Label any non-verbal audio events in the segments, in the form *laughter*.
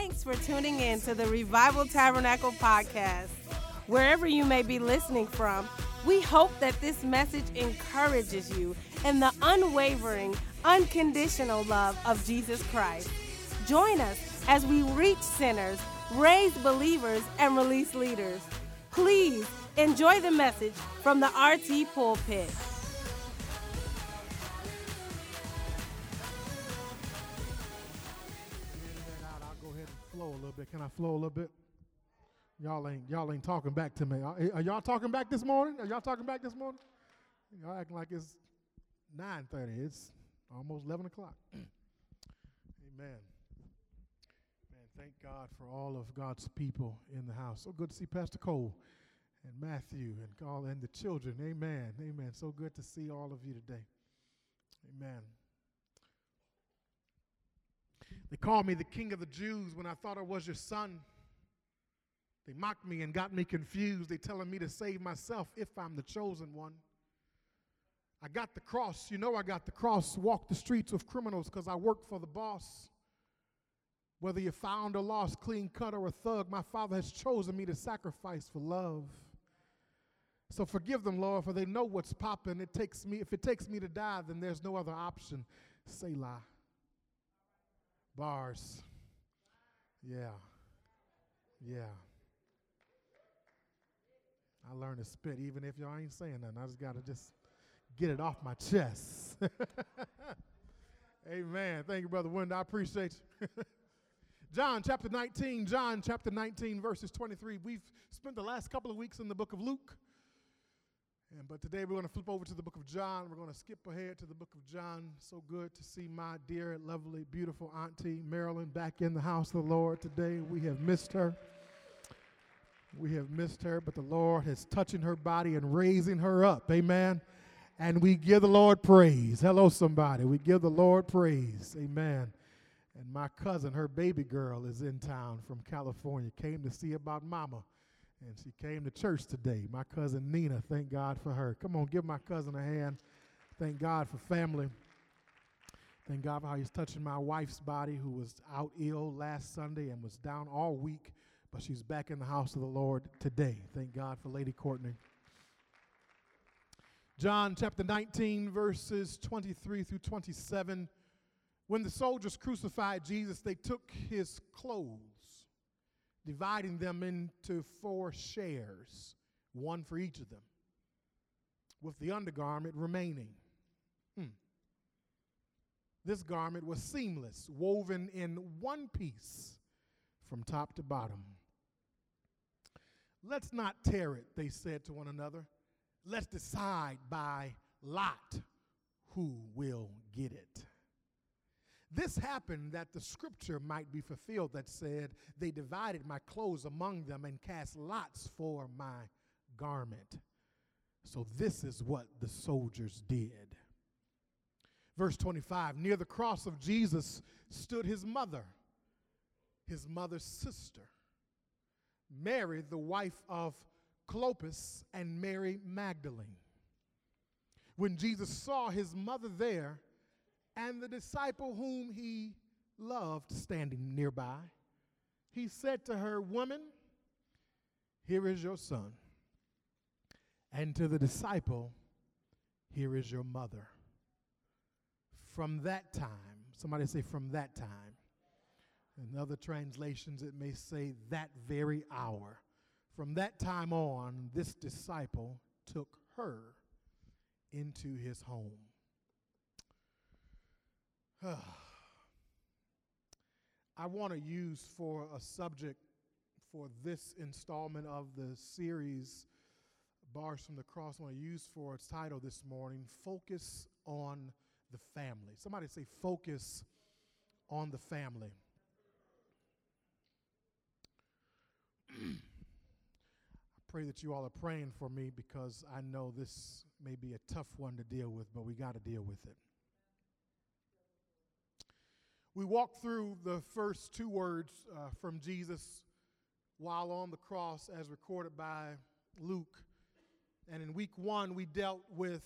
Thanks for tuning in to the Revival Tabernacle podcast. Wherever you may be listening from, we hope that this message encourages you in the unwavering, unconditional love of Jesus Christ. Join us as we reach sinners, raise believers, and release leaders. Please enjoy the message from the RT pulpit. Can I flow a little bit? Y'all ain't y'all ain't talking back to me. Are, eh, are y'all talking back this morning? Are y'all talking back this morning? Y'all acting like it's 9:30. It's almost 11 o'clock. *clears throat* Amen. Man, thank God for all of God's people in the house. So good to see Pastor Cole and Matthew and all and the children. Amen. Amen. So good to see all of you today. Amen. They called me the king of the Jews when I thought I was your son. They mocked me and got me confused. They telling me to save myself if I'm the chosen one. I got the cross. You know I got the cross. Walk the streets of criminals because I work for the boss. Whether you're found or lost, clean cut or a thug, my father has chosen me to sacrifice for love. So forgive them, Lord, for they know what's popping. It takes me, if it takes me to die, then there's no other option. Selah. Bars. Yeah. Yeah. I learned to spit even if y'all ain't saying nothing. I just got to just get it off my chest. *laughs* Amen. Thank you, Brother Wind. I appreciate you. *laughs* John chapter 19, John chapter 19, verses 23. We've spent the last couple of weeks in the book of Luke. And, but today we're going to flip over to the book of John. We're going to skip ahead to the book of John. So good to see my dear, lovely, beautiful auntie Marilyn back in the house of the Lord today. We have missed her. We have missed her, but the Lord is touching her body and raising her up. Amen. And we give the Lord praise. Hello, somebody. We give the Lord praise. Amen. And my cousin, her baby girl, is in town from California, came to see about mama. And she came to church today. My cousin Nina, thank God for her. Come on, give my cousin a hand. Thank God for family. Thank God for how he's touching my wife's body, who was out ill last Sunday and was down all week, but she's back in the house of the Lord today. Thank God for Lady Courtney. John chapter 19, verses 23 through 27. When the soldiers crucified Jesus, they took his clothes dividing them into four shares, one for each of them, with the undergarment remaining. Hmm. This garment was seamless, woven in one piece from top to bottom. Let's not tear it, they said to one another. Let's decide by lot who will get it. This happened that the scripture might be fulfilled that said, They divided my clothes among them and cast lots for my garment. So this is what the soldiers did. Verse 25 Near the cross of Jesus stood his mother, his mother's sister, Mary, the wife of Clopas, and Mary Magdalene. When Jesus saw his mother there, and the disciple whom he loved standing nearby, he said to her, Woman, here is your son. And to the disciple, here is your mother. From that time, somebody say, from that time. In other translations, it may say that very hour. From that time on, this disciple took her into his home. *sighs* I want to use for a subject for this installment of the series, Bars from the Cross, I want to use for its title this morning, Focus on the Family. Somebody say, Focus on the Family. *clears throat* I pray that you all are praying for me because I know this may be a tough one to deal with, but we got to deal with it. We walked through the first two words uh, from Jesus while on the cross, as recorded by Luke. And in week one, we dealt with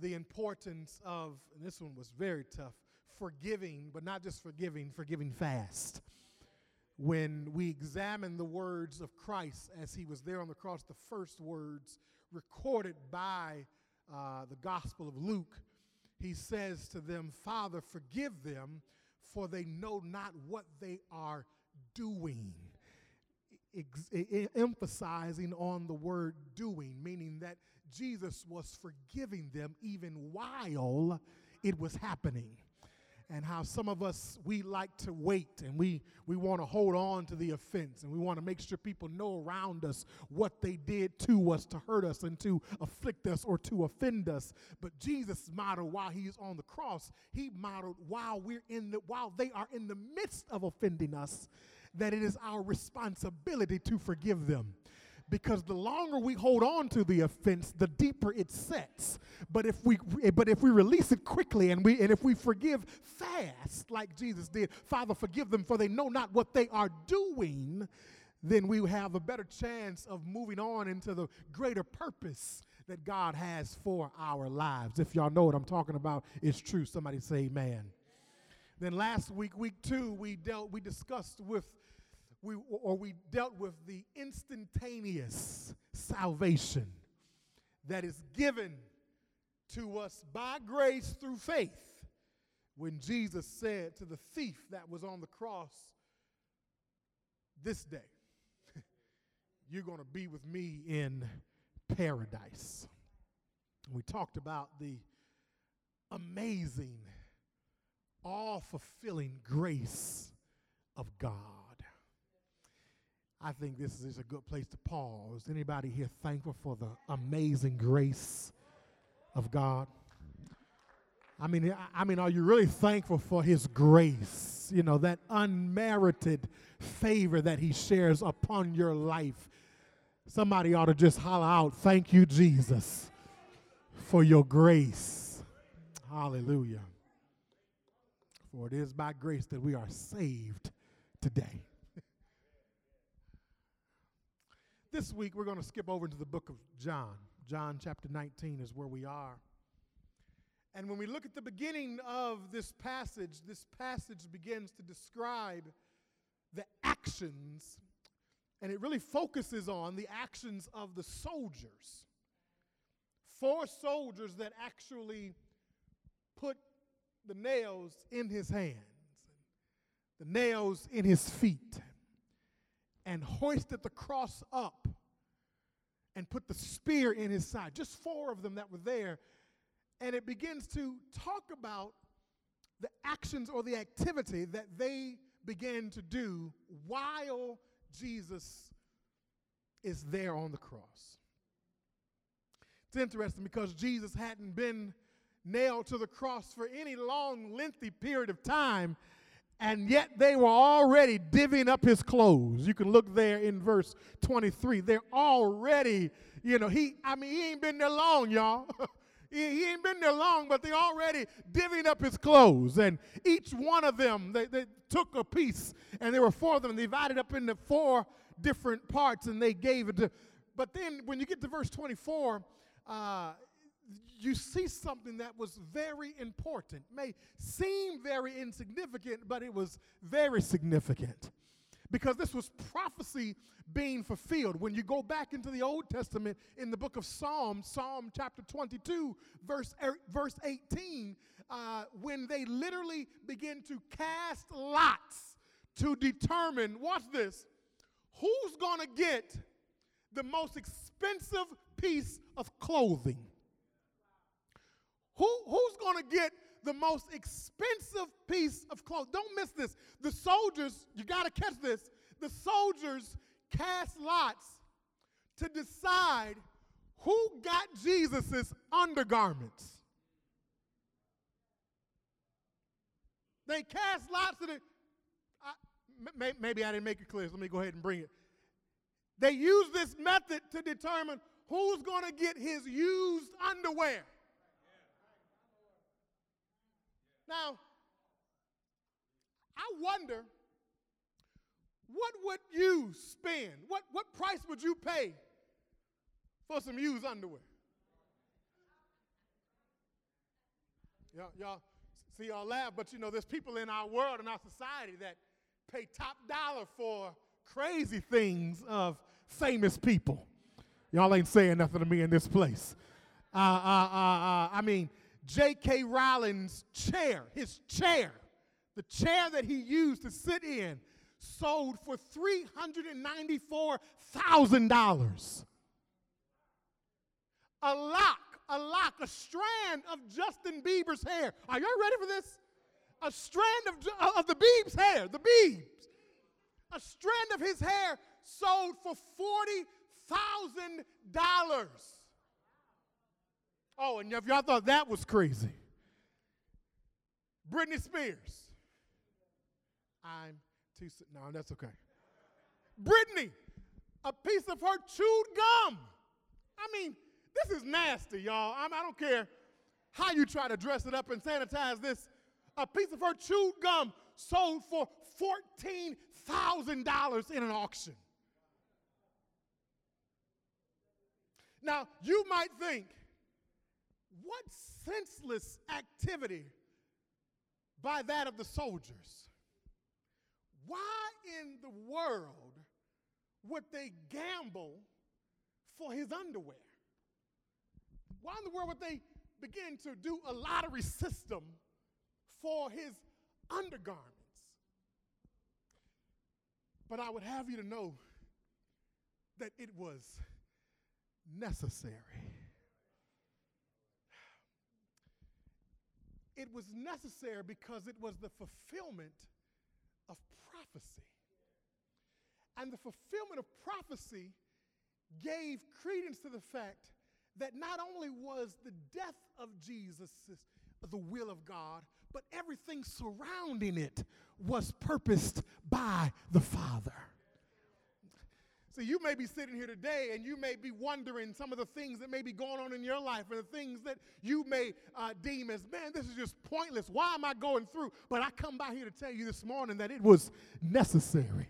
the importance of, and this one was very tough, forgiving, but not just forgiving, forgiving fast. when we examine the words of Christ as he was there on the cross, the first words recorded by uh, the Gospel of Luke, he says to them, Father, forgive them, for they know not what they are doing. Ex- emphasizing on the word doing, meaning that Jesus was forgiving them even while it was happening and how some of us we like to wait and we we want to hold on to the offense and we want to make sure people know around us what they did to us to hurt us and to afflict us or to offend us. But jesus modeled while he's on the cross he modeled while we're in the while they are in the midst of offending us that it is our responsibility to forgive them because the longer we hold on to the offense the deeper it sets. But if we but if we release it quickly and we and if we forgive fast like jesus did father forgive them for they know not what they are doing then we have a better chance of moving on into the greater purpose that god has for our lives. If y'all know what i'm talking about it's true. Somebody say amen. Then last week week two we dealt we discussed with we, or we dealt with the instantaneous salvation that is given to us by grace through faith when Jesus said to the thief that was on the cross, This day, *laughs* you're going to be with me in paradise. We talked about the amazing, all fulfilling grace of God. I think this is a good place to pause. Anybody here thankful for the amazing grace of God? I mean, I mean, are you really thankful for His grace? You know, that unmerited favor that He shares upon your life. Somebody ought to just holler out, Thank you, Jesus, for your grace. Hallelujah. For it is by grace that we are saved today. This week, we're going to skip over to the book of John. John chapter 19 is where we are. And when we look at the beginning of this passage, this passage begins to describe the actions, and it really focuses on the actions of the soldiers. Four soldiers that actually put the nails in his hands, the nails in his feet, and hoisted the cross up and put the spear in his side. Just four of them that were there. And it begins to talk about the actions or the activity that they began to do while Jesus is there on the cross. It's interesting because Jesus hadn't been nailed to the cross for any long, lengthy period of time and yet they were already divvying up his clothes. You can look there in verse 23. They're already, you know, he, I mean, he ain't been there long, y'all. *laughs* he, he, ain't been there long, but they already divvying up his clothes. And each one of them, they, they took a piece, and there were four of them, They divided up into four different parts, and they gave it to. But then when you get to verse 24, uh, you see something that was very important. May seem very insignificant, but it was very significant because this was prophecy being fulfilled. When you go back into the Old Testament in the book of Psalms, Psalm chapter 22, verse, er, verse 18, uh, when they literally begin to cast lots to determine, watch this, who's going to get the most expensive piece of clothing. Who, who's going to get the most expensive piece of clothes? Don't miss this. The soldiers, you got to catch this. The soldiers cast lots to decide who got Jesus's undergarments. They cast lots of it. maybe I didn't make it clear, so let me go ahead and bring it. They use this method to determine who's going to get his used underwear. Now, I wonder what would you spend? What, what price would you pay for some used underwear? Y'all, y'all see y'all laugh, but you know, there's people in our world and our society that pay top dollar for crazy things of famous people. Y'all ain't saying nothing to me in this place. Uh, uh, uh, uh I mean, J.K. Rowling's chair, his chair, the chair that he used to sit in, sold for $394,000. A lock, a lock, a strand of Justin Bieber's hair. Are y'all ready for this? A strand of, uh, of the Biebs' hair, the Biebs. A strand of his hair sold for $40,000. Oh, and if y'all thought that was crazy, Britney Spears. I'm too, no, that's okay. Britney, a piece of her chewed gum. I mean, this is nasty, y'all. I'm, I don't care how you try to dress it up and sanitize this. A piece of her chewed gum sold for $14,000 in an auction. Now, you might think, what senseless activity by that of the soldiers? Why in the world would they gamble for his underwear? Why in the world would they begin to do a lottery system for his undergarments? But I would have you to know that it was necessary. It was necessary because it was the fulfillment of prophecy. And the fulfillment of prophecy gave credence to the fact that not only was the death of Jesus the will of God, but everything surrounding it was purposed by the Father. So you may be sitting here today and you may be wondering some of the things that may be going on in your life and the things that you may uh, deem as, man, this is just pointless. Why am I going through? But I come by here to tell you this morning that it was necessary.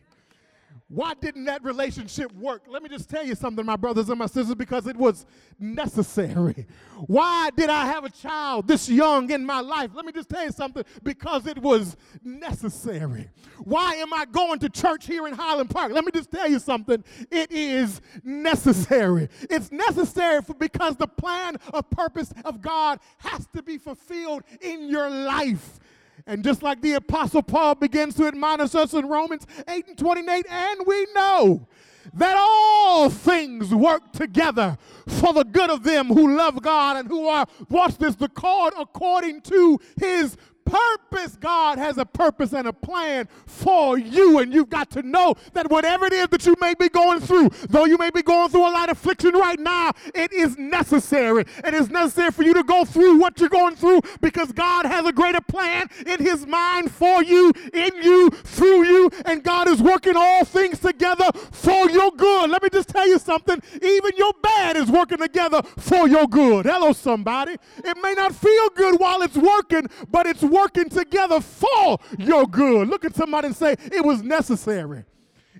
Why didn't that relationship work? Let me just tell you something, my brothers and my sisters, because it was necessary. *laughs* Why did I have a child this young in my life? Let me just tell you something, because it was necessary. Why am I going to church here in Highland Park? Let me just tell you something. It is necessary. It's necessary for, because the plan of purpose of God has to be fulfilled in your life. And just like the Apostle Paul begins to admonish us in Romans 8 and 28, and we know that all things work together for the good of them who love God and who are, watch this, the called according to his purpose. God has a purpose and a plan for you. And you've got to know that whatever it is that you may be going through, though you may be going through a lot of affliction right now, it is necessary. It is necessary for you to go through what you're going through because God has a greater plan in His mind for you, in you, through you. And God is working all things together for your good. Let me just tell you something. Even your bad is working together for your good. Hello, somebody. It may not feel good while it's working, but it's working together for your good. Look at somebody and say, It was necessary.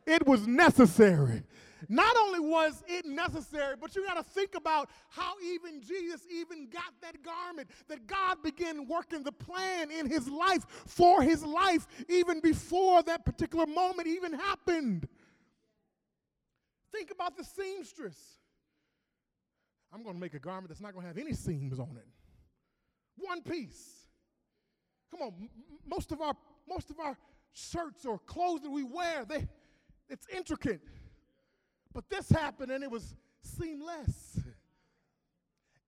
It was necessary. Not only was it necessary, but you got to think about how even Jesus even got that garment, that God began working the plan in his life for his life even before that particular moment even happened. Think about the seamstress. I'm going to make a garment that's not going to have any seams on it. One piece. Come on, most of our most of our shirts or clothes that we wear, they it's intricate. But this happened and it was seamless.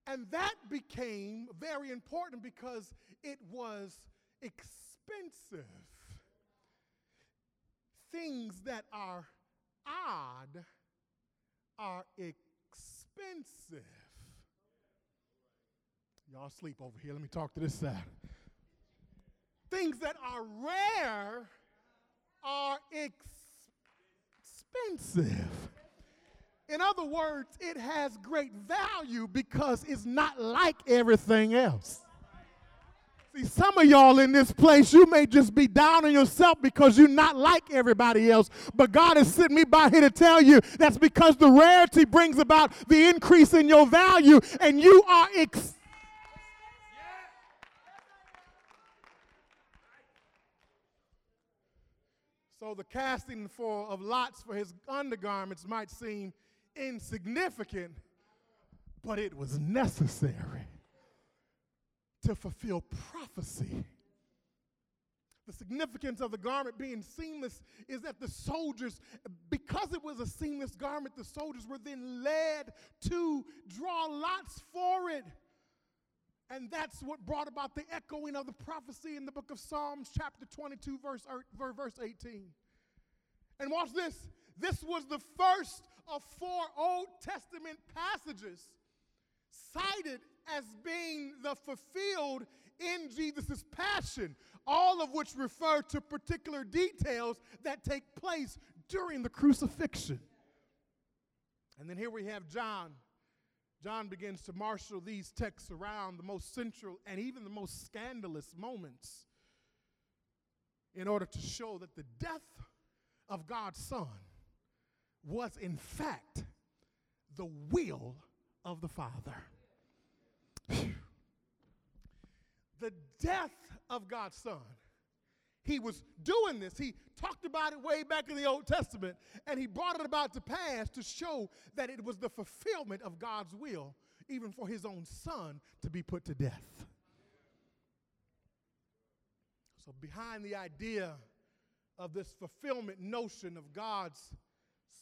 And that became very important because it was expensive. Things that are odd are expensive. Y'all sleep over here. Let me talk to this side things that are rare are expensive. In other words, it has great value because it's not like everything else. See, some of y'all in this place, you may just be down on yourself because you're not like everybody else. But God has sent me by here to tell you that's because the rarity brings about the increase in your value, and you are expensive So the casting for, of lots for his undergarments might seem insignificant, but it was necessary to fulfill prophecy. The significance of the garment being seamless is that the soldiers, because it was a seamless garment, the soldiers were then led to draw lots for it. And that's what brought about the echoing of the prophecy in the book of Psalms, chapter 22, verse, er, verse 18. And watch this. This was the first of four Old Testament passages cited as being the fulfilled in Jesus' passion, all of which refer to particular details that take place during the crucifixion. And then here we have John. John begins to marshal these texts around the most central and even the most scandalous moments in order to show that the death of God's Son was, in fact, the will of the Father. the death of God's Son. He was doing this. He talked about it way back in the Old Testament, and he brought it about to pass to show that it was the fulfillment of God's will, even for his own son to be put to death. So, behind the idea of this fulfillment notion of God's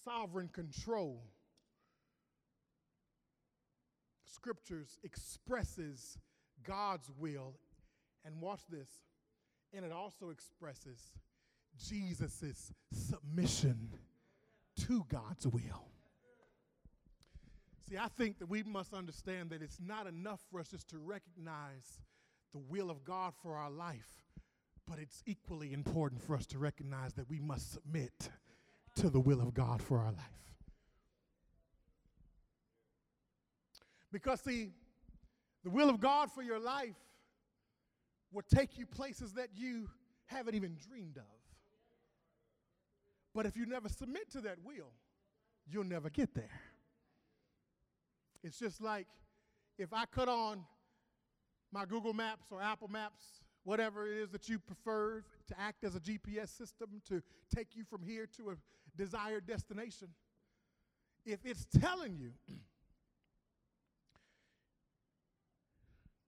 sovereign control, scriptures expresses God's will. And watch this. And it also expresses Jesus' submission to God's will. See, I think that we must understand that it's not enough for us just to recognize the will of God for our life, but it's equally important for us to recognize that we must submit to the will of God for our life. Because, see, the will of God for your life will take you places that you haven't even dreamed of. But if you never submit to that will, you'll never get there. It's just like if I cut on my Google Maps or Apple Maps, whatever it is that you prefer to act as a GPS system to take you from here to a desired destination, if it's telling you, *clears throat*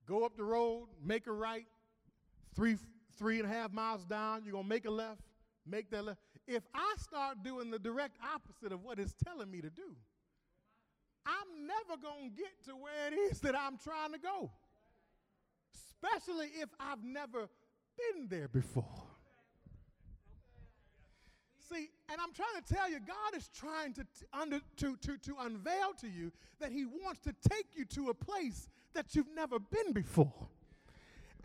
go up the road, make a right, three, three and a half miles down, you're going to make a left, make that left. If I start doing the direct opposite of what it's telling me to do, I'm never going to get to where it is that I'm trying to go, especially if I've never been there before. See, and I'm trying to tell you, God is trying to, t- under, to, to, to unveil to you that He wants to take you to a place that you've never been before.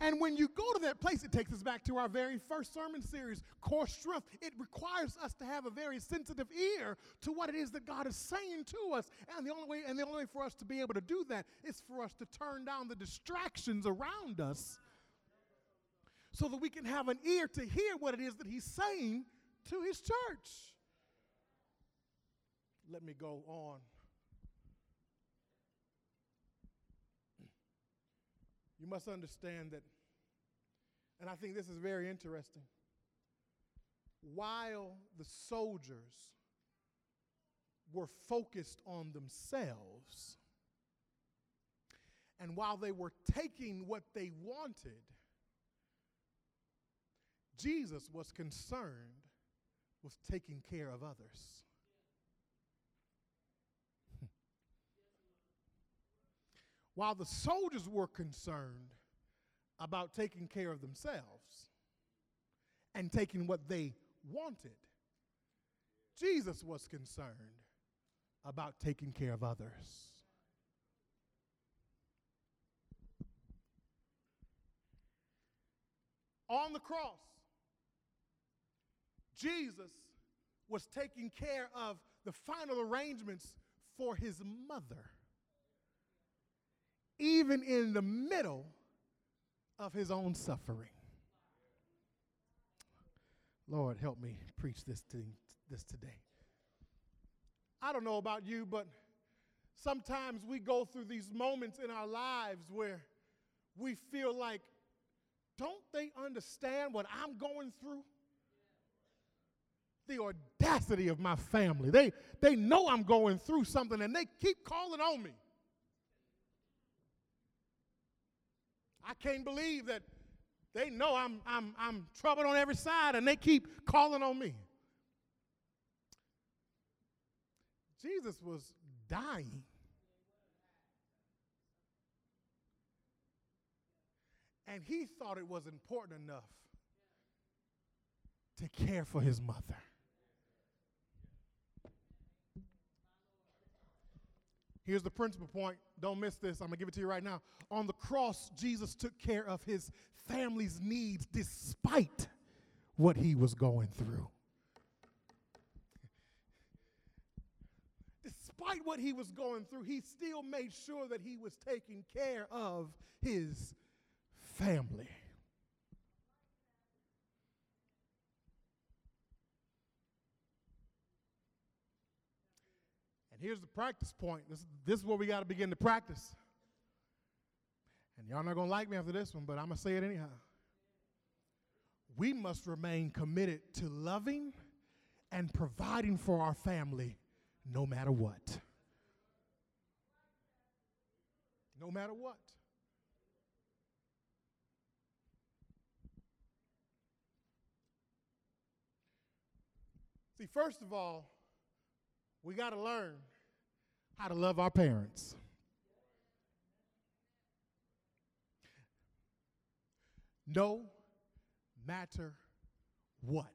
And when you go to that place, it takes us back to our very first sermon series, Core Strength. It requires us to have a very sensitive ear to what it is that God is saying to us. And the only way, and the only way for us to be able to do that is for us to turn down the distractions around us so that we can have an ear to hear what it is that He's saying to His church. Let me go on. You must understand that, and I think this is very interesting. While the soldiers were focused on themselves, and while they were taking what they wanted, Jesus was concerned with taking care of others. While the soldiers were concerned about taking care of themselves and taking what they wanted, Jesus was concerned about taking care of others. On the cross, Jesus was taking care of the final arrangements for his mother even in the middle of his own suffering. Lord, help me preach this, to, this today. I don't know about you, but sometimes we go through these moments in our lives where we feel like, don't they understand what I'm going through? the audacity of my family. They, they know I'm going through something and they keep calling on me. I can't believe that they know I'm, I'm, I'm troubled on every side and they keep calling on me. Jesus was dying. And he thought it was important enough to care for his mother. Here's the principal point. Don't miss this. I'm going to give it to you right now. On the cross, Jesus took care of his family's needs despite what he was going through. Despite what he was going through, he still made sure that he was taking care of his family. Here's the practice point. This, this is where we got to begin to practice. And y'all not going to like me after this one, but I'm going to say it anyhow. We must remain committed to loving and providing for our family no matter what. No matter what. See, first of all, we got to learn how to love our parents. No matter what.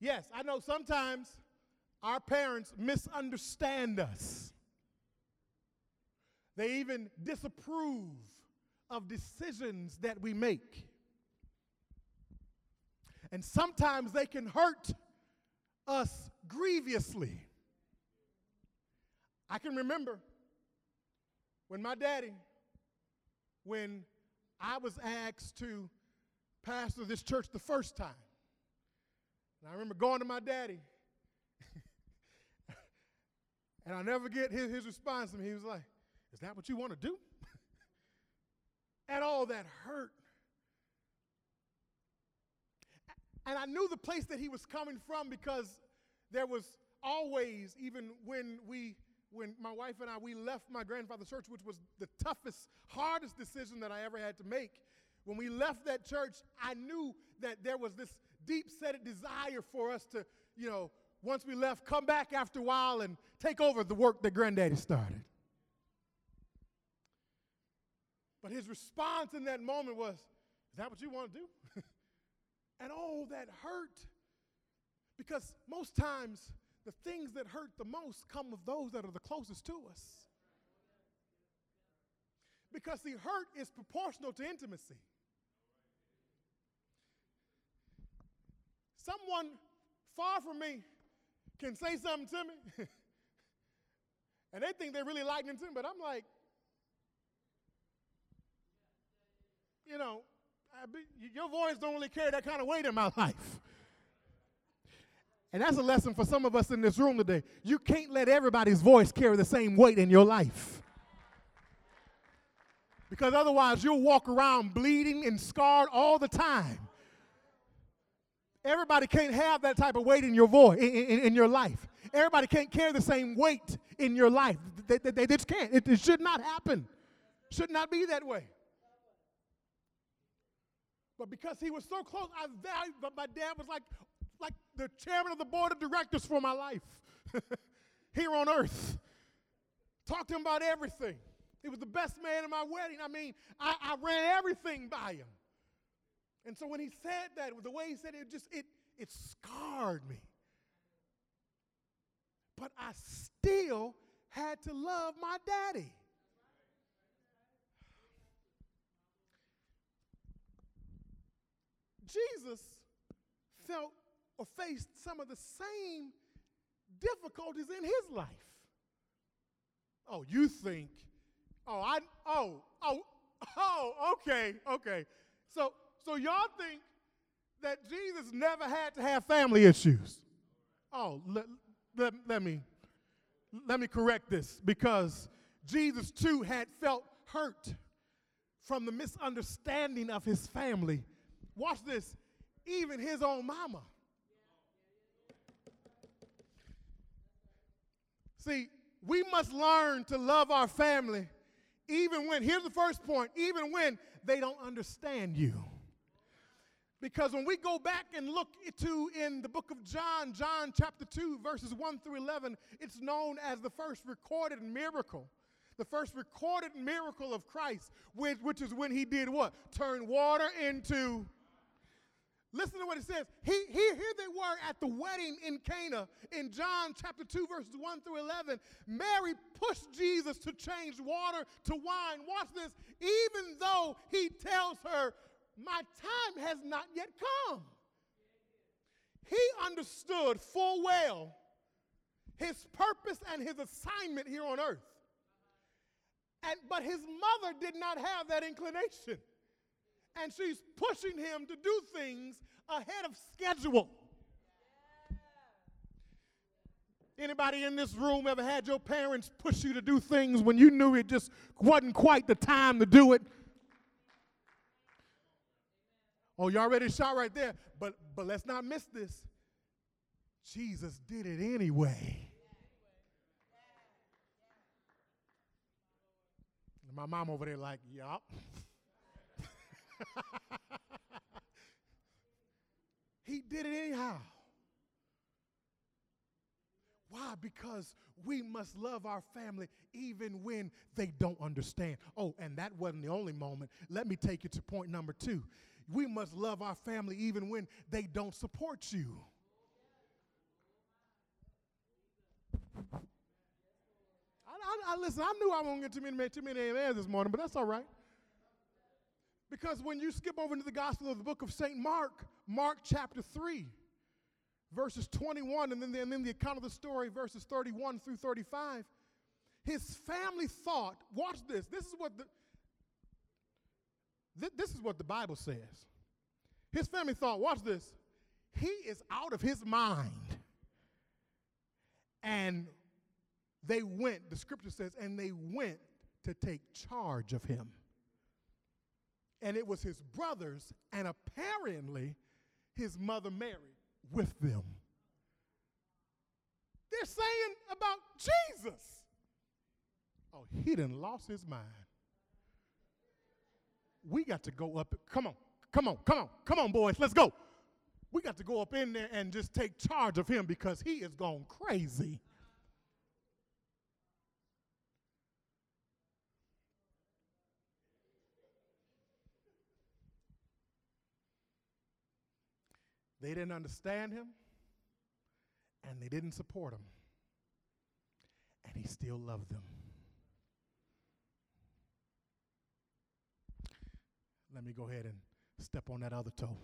Yes, I know sometimes our parents misunderstand us. They even disapprove of decisions that we make. And sometimes they can hurt us grievously. I can remember when my daddy, when I was asked to pastor this church the first time, and I remember going to my daddy, *laughs* and I'll never get his, his response to me. He was like, Is that what you want to do? *laughs* and all that hurt. And I knew the place that he was coming from because there was always, even when we, when my wife and I, we left my grandfather's church, which was the toughest, hardest decision that I ever had to make. When we left that church, I knew that there was this deep-seated desire for us to, you know, once we left, come back after a while and take over the work that granddaddy started. But his response in that moment was, Is that what you want to do? And all that hurt. Because most times, the things that hurt the most come of those that are the closest to us. Because the hurt is proportional to intimacy. Someone far from me can say something to me, *laughs* and they think they're really lightning to me, but I'm like, you know, your voice don't really carry that kind of weight in my *laughs* life. And that's a lesson for some of us in this room today. You can't let everybody's voice carry the same weight in your life. Because otherwise, you'll walk around bleeding and scarred all the time. Everybody can't have that type of weight in your voice, in, in, in your life. Everybody can't carry the same weight in your life. They, they, they just can't. It, it should not happen. Should not be that way. But because he was so close, I valued, but my dad was like, like the chairman of the board of directors for my life *laughs* here on earth. Talked to him about everything. He was the best man in my wedding. I mean, I, I ran everything by him. And so when he said that, the way he said it, it just it it scarred me. But I still had to love my daddy. Jesus felt or faced some of the same difficulties in his life. Oh, you think, oh, I, oh, oh, *laughs* oh, okay, okay. So, so y'all think that Jesus never had to have family issues. Oh, let, let, let me, let me correct this because Jesus too had felt hurt from the misunderstanding of his family. Watch this, even his own mama. See, we must learn to love our family even when, here's the first point, even when they don't understand you. Because when we go back and look to in the book of John, John chapter 2, verses 1 through 11, it's known as the first recorded miracle. The first recorded miracle of Christ, which, which is when he did what? Turn water into Listen to what it says. He, here, here they were at the wedding in Cana in John chapter 2, verses 1 through 11. Mary pushed Jesus to change water to wine. Watch this. Even though he tells her, My time has not yet come. He understood full well his purpose and his assignment here on earth. And, but his mother did not have that inclination and she's pushing him to do things ahead of schedule. Anybody in this room ever had your parents push you to do things when you knew it just wasn't quite the time to do it? Oh, you already shot right there. But but let's not miss this. Jesus did it anyway. My mom over there like, yup. *laughs* he did it anyhow. Why? Because we must love our family even when they don't understand. Oh, and that wasn't the only moment. Let me take you to point number two. We must love our family even when they don't support you. I, I, I listen, I knew I to get too many, too many amens this morning, but that's all right. Because when you skip over into the Gospel of the book of St. Mark, Mark chapter 3, verses 21, and then, the, and then the account of the story, verses 31 through 35, his family thought, watch this, this is what the, th- this is what the Bible says. His family thought, watch this, he is out of his mind. And they went, the scripture says, and they went to take charge of him and it was his brothers and apparently his mother Mary with them. They're saying about Jesus. Oh, he done lost his mind. We got to go up. Come on, come on, come on, come on, boys, let's go. We got to go up in there and just take charge of him because he is gone crazy. They didn't understand him and they didn't support him. And he still loved them. Let me go ahead and step on that other toe.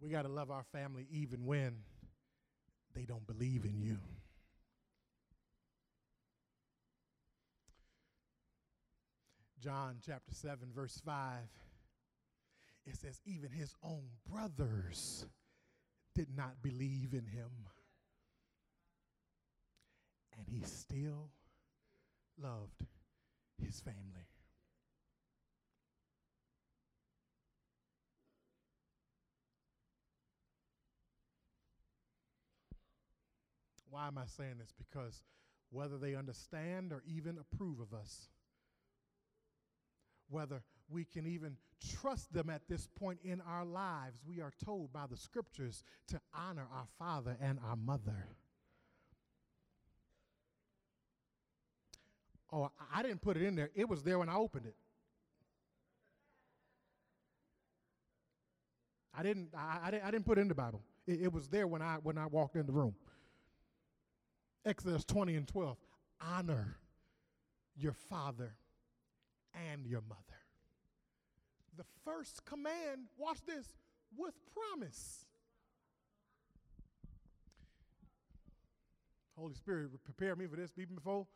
We got to love our family even when they don't believe in you. John chapter 7, verse 5, it says, even his own brothers did not believe in him. And he still loved his family. Why am I saying this? Because whether they understand or even approve of us, whether we can even trust them at this point in our lives, we are told by the scriptures to honor our father and our mother. Oh, I didn't put it in there. It was there when I opened it. I didn't, I, I, didn't, I didn't put it in the Bible. It, it was there when I, when I walked in the room. Exodus 20 and 12. Honor your father and your mother. The first command, watch this, with promise. Holy Spirit, prepare me for this even before,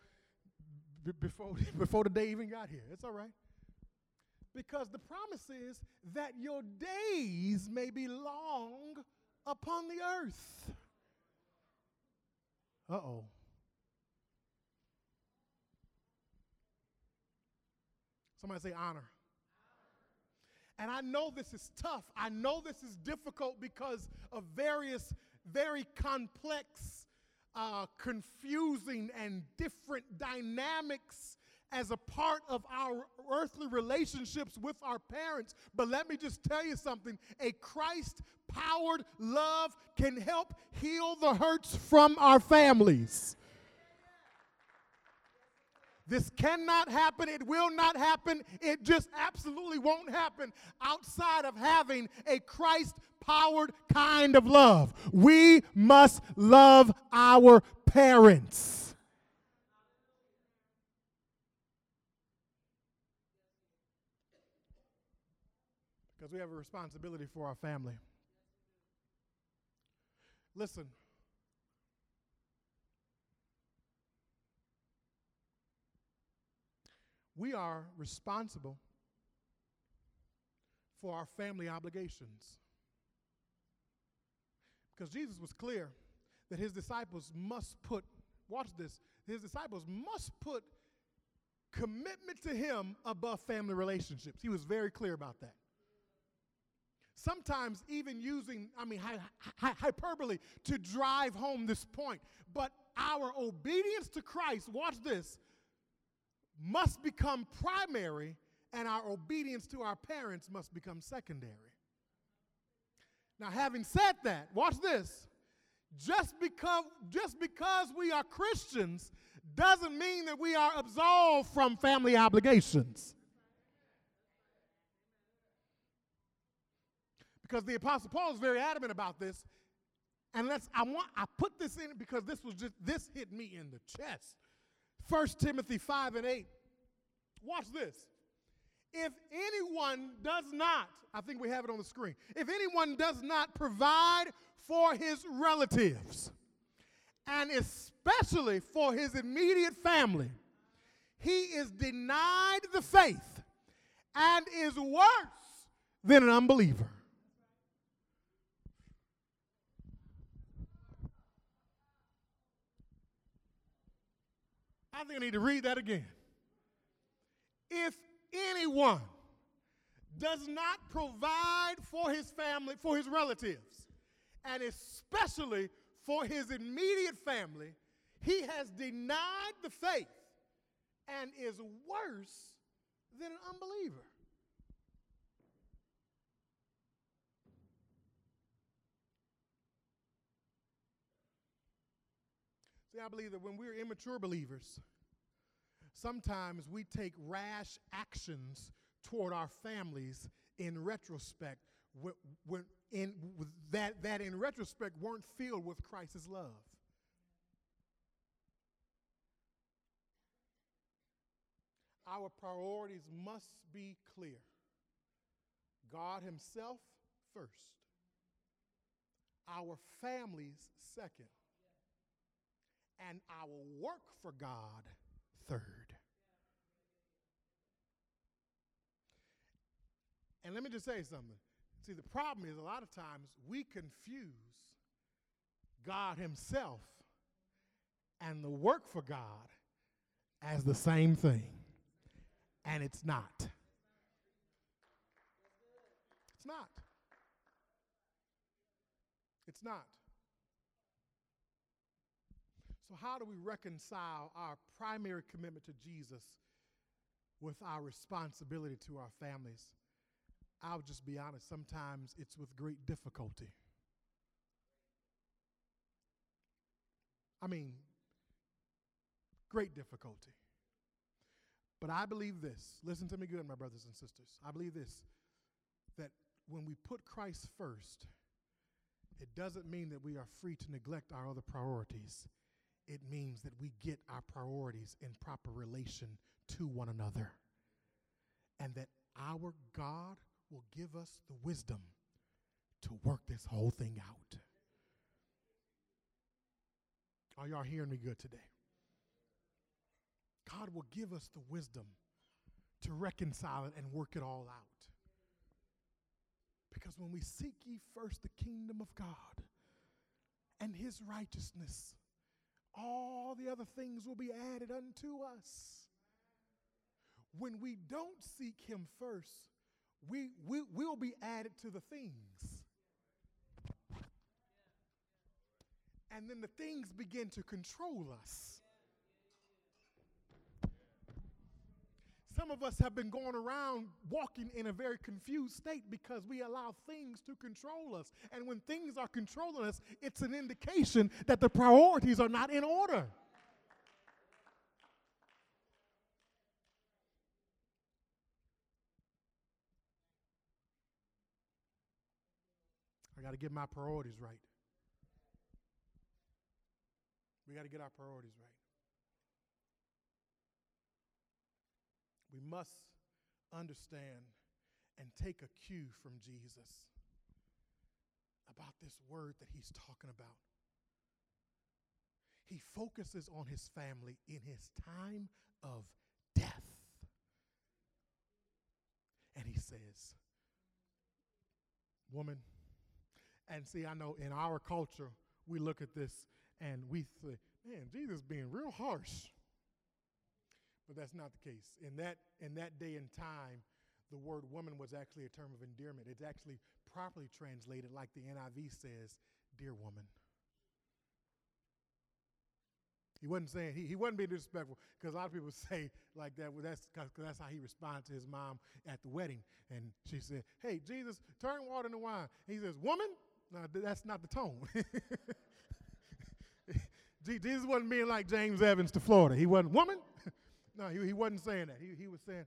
before, *laughs* before the day even got here. It's all right. Because the promise is that your days may be long upon the earth. Uh oh. Somebody say honor. And I know this is tough. I know this is difficult because of various, very complex, uh, confusing, and different dynamics as a part of our earthly relationships with our parents. But let me just tell you something a Christ powered love can help heal the hurts from our families. This cannot happen. It will not happen. It just absolutely won't happen outside of having a Christ powered kind of love. We must love our parents. Because we have a responsibility for our family. Listen, we are responsible for our family obligations. Because Jesus was clear that his disciples must put, watch this, his disciples must put commitment to him above family relationships. He was very clear about that. Sometimes even using, I mean, hi- hi- hyperbole to drive home this point. But our obedience to Christ, watch this, must become primary, and our obedience to our parents must become secondary. Now, having said that, watch this. Just because, just because we are Christians doesn't mean that we are absolved from family obligations. Because the Apostle Paul is very adamant about this. And let's I want I put this in because this was just this hit me in the chest. 1 Timothy 5 and 8. Watch this. If anyone does not, I think we have it on the screen, if anyone does not provide for his relatives, and especially for his immediate family, he is denied the faith and is worse than an unbeliever. I think I need to read that again. If anyone does not provide for his family, for his relatives, and especially for his immediate family, he has denied the faith and is worse than an unbeliever. See, I believe that when we're immature believers, sometimes we take rash actions toward our families in retrospect when, when in, that, that in retrospect weren't filled with Christ's love. Our priorities must be clear. God Himself first, our families second, and our work for God third. And let me just say something. See, the problem is a lot of times we confuse God Himself and the work for God as the same thing. And it's not. It's not. It's not. So, how do we reconcile our primary commitment to Jesus with our responsibility to our families? I'll just be honest, sometimes it's with great difficulty. I mean, great difficulty. But I believe this. Listen to me good, my brothers and sisters. I believe this that when we put Christ first, it doesn't mean that we are free to neglect our other priorities. It means that we get our priorities in proper relation to one another. And that our God will give us the wisdom to work this whole thing out. Are y'all hearing me good today? God will give us the wisdom to reconcile it and work it all out. Because when we seek ye first the kingdom of God and his righteousness, all the other things will be added unto us. when we don't seek Him first, we, we will be added to the things. And then the things begin to control us. Some of us have been going around walking in a very confused state because we allow things to control us. And when things are controlling us, it's an indication that the priorities are not in order. I got to get my priorities right. We got to get our priorities right. We must understand and take a cue from Jesus about this word that he's talking about. He focuses on his family in his time of death. And he says, Woman, and see, I know in our culture, we look at this and we say, man, Jesus being real harsh. But that's not the case. In that, in that day and time, the word woman was actually a term of endearment. It's actually properly translated, like the NIV says, dear woman. He wasn't saying, he, he wasn't being disrespectful, because a lot of people *laughs* say like that, well, that's because that's how he responded to his mom at the wedding. And she said, hey, Jesus, turn water into wine. And he says, woman? No, that's not the tone. *laughs* Jesus wasn't being like James Evans to Florida. He wasn't, woman? No, he, he wasn't saying that. He, he was saying,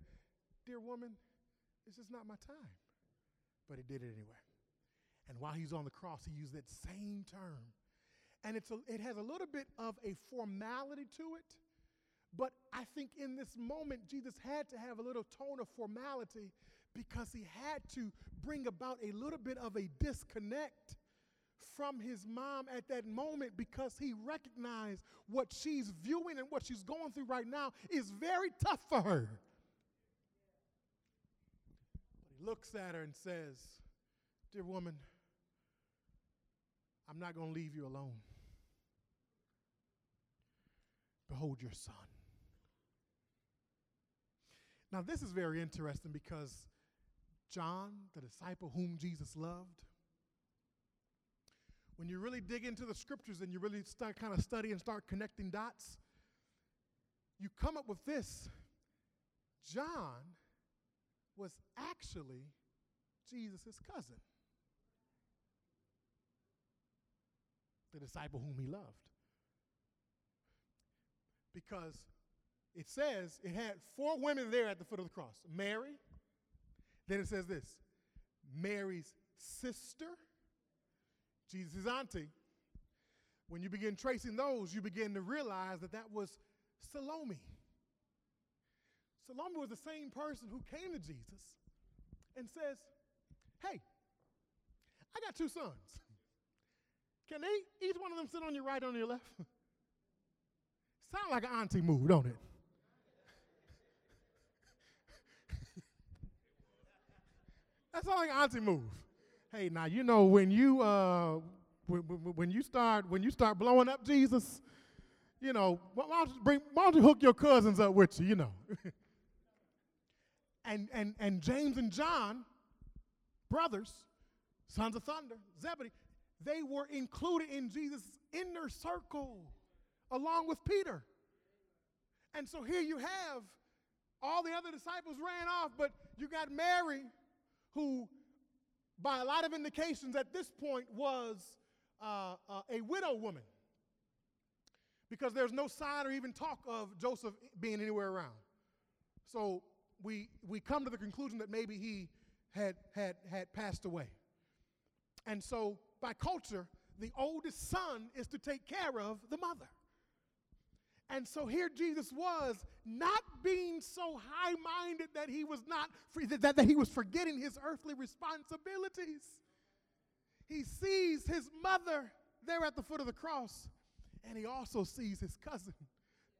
dear woman, this is not my time. But he did it anyway. And while he's on the cross, he used that same term. And it's a, it has a little bit of a formality to it. But I think in this moment, Jesus had to have a little tone of formality because he had to bring about a little bit of a disconnect from his mom at that moment because he recognized what she's viewing and what she's going through right now is very tough for her. But he looks at her and says, Dear woman, I'm not going to leave you alone. Behold your son. Now, this is very interesting because John, the disciple whom Jesus loved, when you really dig into the scriptures and you really start kind of study and start connecting dots, you come up with this. John was actually Jesus' cousin, the disciple whom he loved. Because it says it had four women there at the foot of the cross Mary, then it says this Mary's sister, Jesus' auntie. When you begin tracing those, you begin to realize that that was Salome. Salome was the same person who came to Jesus and says, Hey, I got two sons. Can they, each one of them sit on your right or on your left? *laughs* Sound like an auntie move, don't it? *laughs* That's all like an auntie move. Hey, now you know when you uh, when, when you start when you start blowing up Jesus, you know why don't you bring why don't you hook your cousins up with you, you know? *laughs* and and and James and John, brothers, sons of thunder, Zebedee, they were included in Jesus' inner circle along with Peter. And so here you have all the other disciples ran off, but you got Mary who, by a lot of indications at this point, was uh, uh, a widow woman. Because there's no sign or even talk of Joseph being anywhere around. So we, we come to the conclusion that maybe he had, had, had passed away. And so, by culture, the oldest son is to take care of the mother. And so here Jesus was, not being so high minded that he was not that, that he was forgetting his earthly responsibilities. He sees his mother there at the foot of the cross, and he also sees his cousin,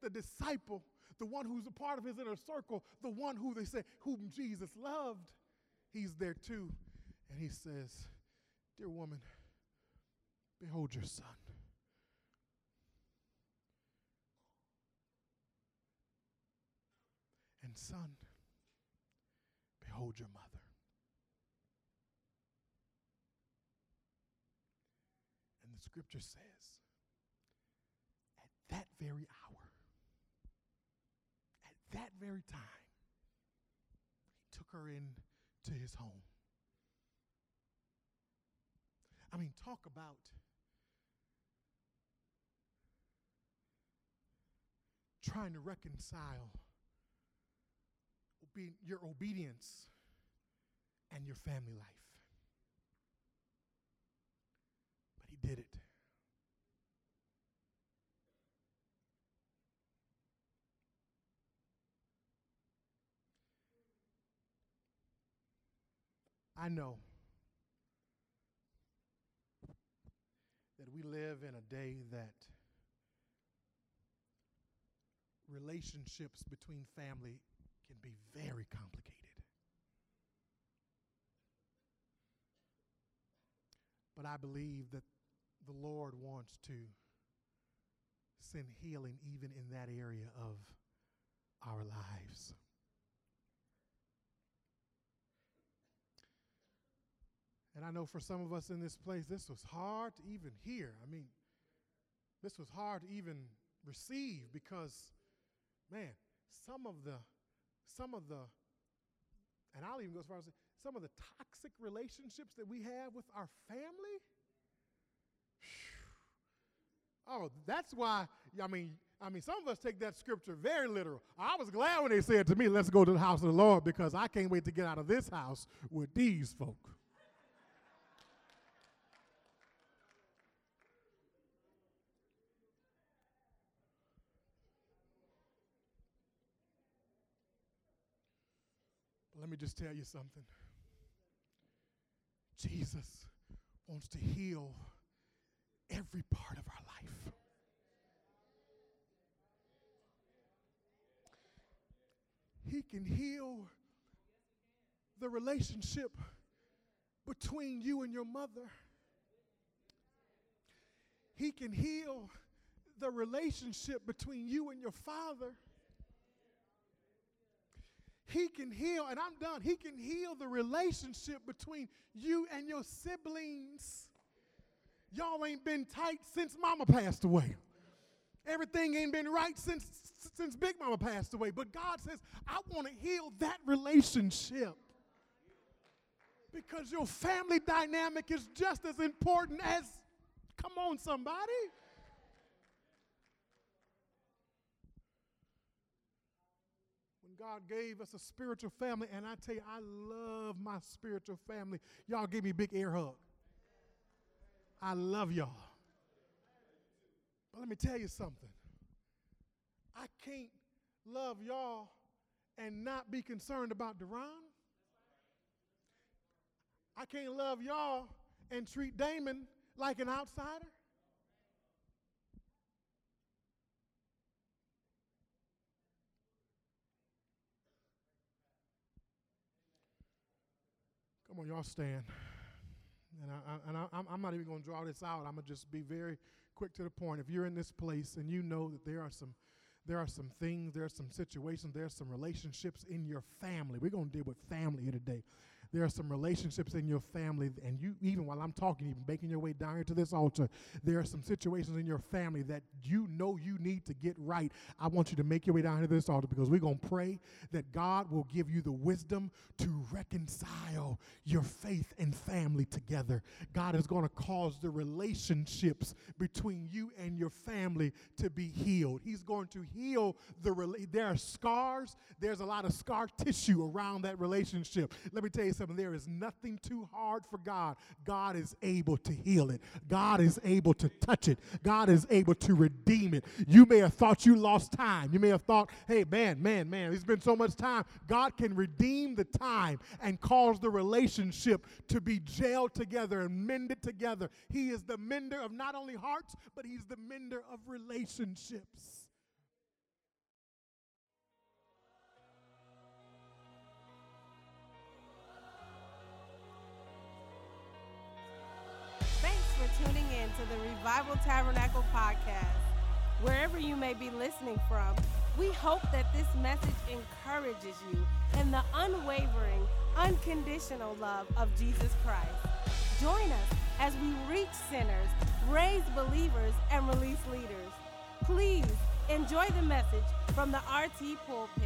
the disciple, the one who's a part of his inner circle, the one who they say whom Jesus loved. He's there too. And he says, Dear woman, behold your son. And son, behold your mother. And the scripture says, at that very hour, at that very time, he took her in to his home. I mean, talk about trying to reconcile obe- your obedience and your family life. But he did it. I know that we live in a day that relationships between family can be very complicated. But I believe that the Lord wants to send healing even in that area of our lives. And I know for some of us in this place, this was hard to even hear. I mean, this was hard to even receive because, man, some of the, some of the, and I'll even go as far as some of the toxic relationships that we have with our family. Oh, that's why, I mean, I mean, some of us take that scripture very literal. I was glad when they said to me, let's go to the house of the Lord because I can't wait to get out of this house with these folk. Just tell you something. Jesus wants to heal every part of our life. He can heal the relationship between you and your mother. He can heal the relationship between you and your father. He can heal, and I'm done. He can heal the relationship between you and your siblings. Y'all ain't been tight since mama passed away. Everything ain't been right since since Big Mama passed away. But God says, I want to heal that relationship. Because your family dynamic is just as important as, come on, somebody. God gave us a spiritual family, and I tell you, I love my spiritual family. Y'all give me a big air hug. I love y'all. But let me tell you something. I can't love y'all and not be concerned about Deron. I can't love y'all and treat Damon like an outsider. Come on, y'all stand. And, I, and I, I'm not even going to draw this out. I'm going to just be very quick to the point. If you're in this place and you know that there are some there are some things, there are some situations, there are some relationships in your family. We're going to deal with family here today. There are some relationships in your family, and you, even while I'm talking, even making your way down here to this altar, there are some situations in your family that you know you need to get right. I want you to make your way down here to this altar because we're going to pray that God will give you the wisdom to reconcile your faith and family together. God is going to cause the relationships between you and your family to be healed. He's going to heal the there are scars, there's a lot of scar tissue around that relationship. Let me tell you something there is nothing too hard for God. God is able to heal it, God is able to touch it, God is able to redeem it. You may have thought you lost time. You may have thought, hey, man, man, man, it's been so much time. God can redeem the time and cause the relationship to be jailed together and mended together. He is the mender of not only hearts, but He's the mender of relationships. To the Revival Tabernacle podcast. Wherever you may be listening from, We hope that this message encourages you in the unwavering, unconditional love of Jesus Christ. Join us as we reach sinners, raise believers, and release leaders. Please enjoy the message from the RT pulpit.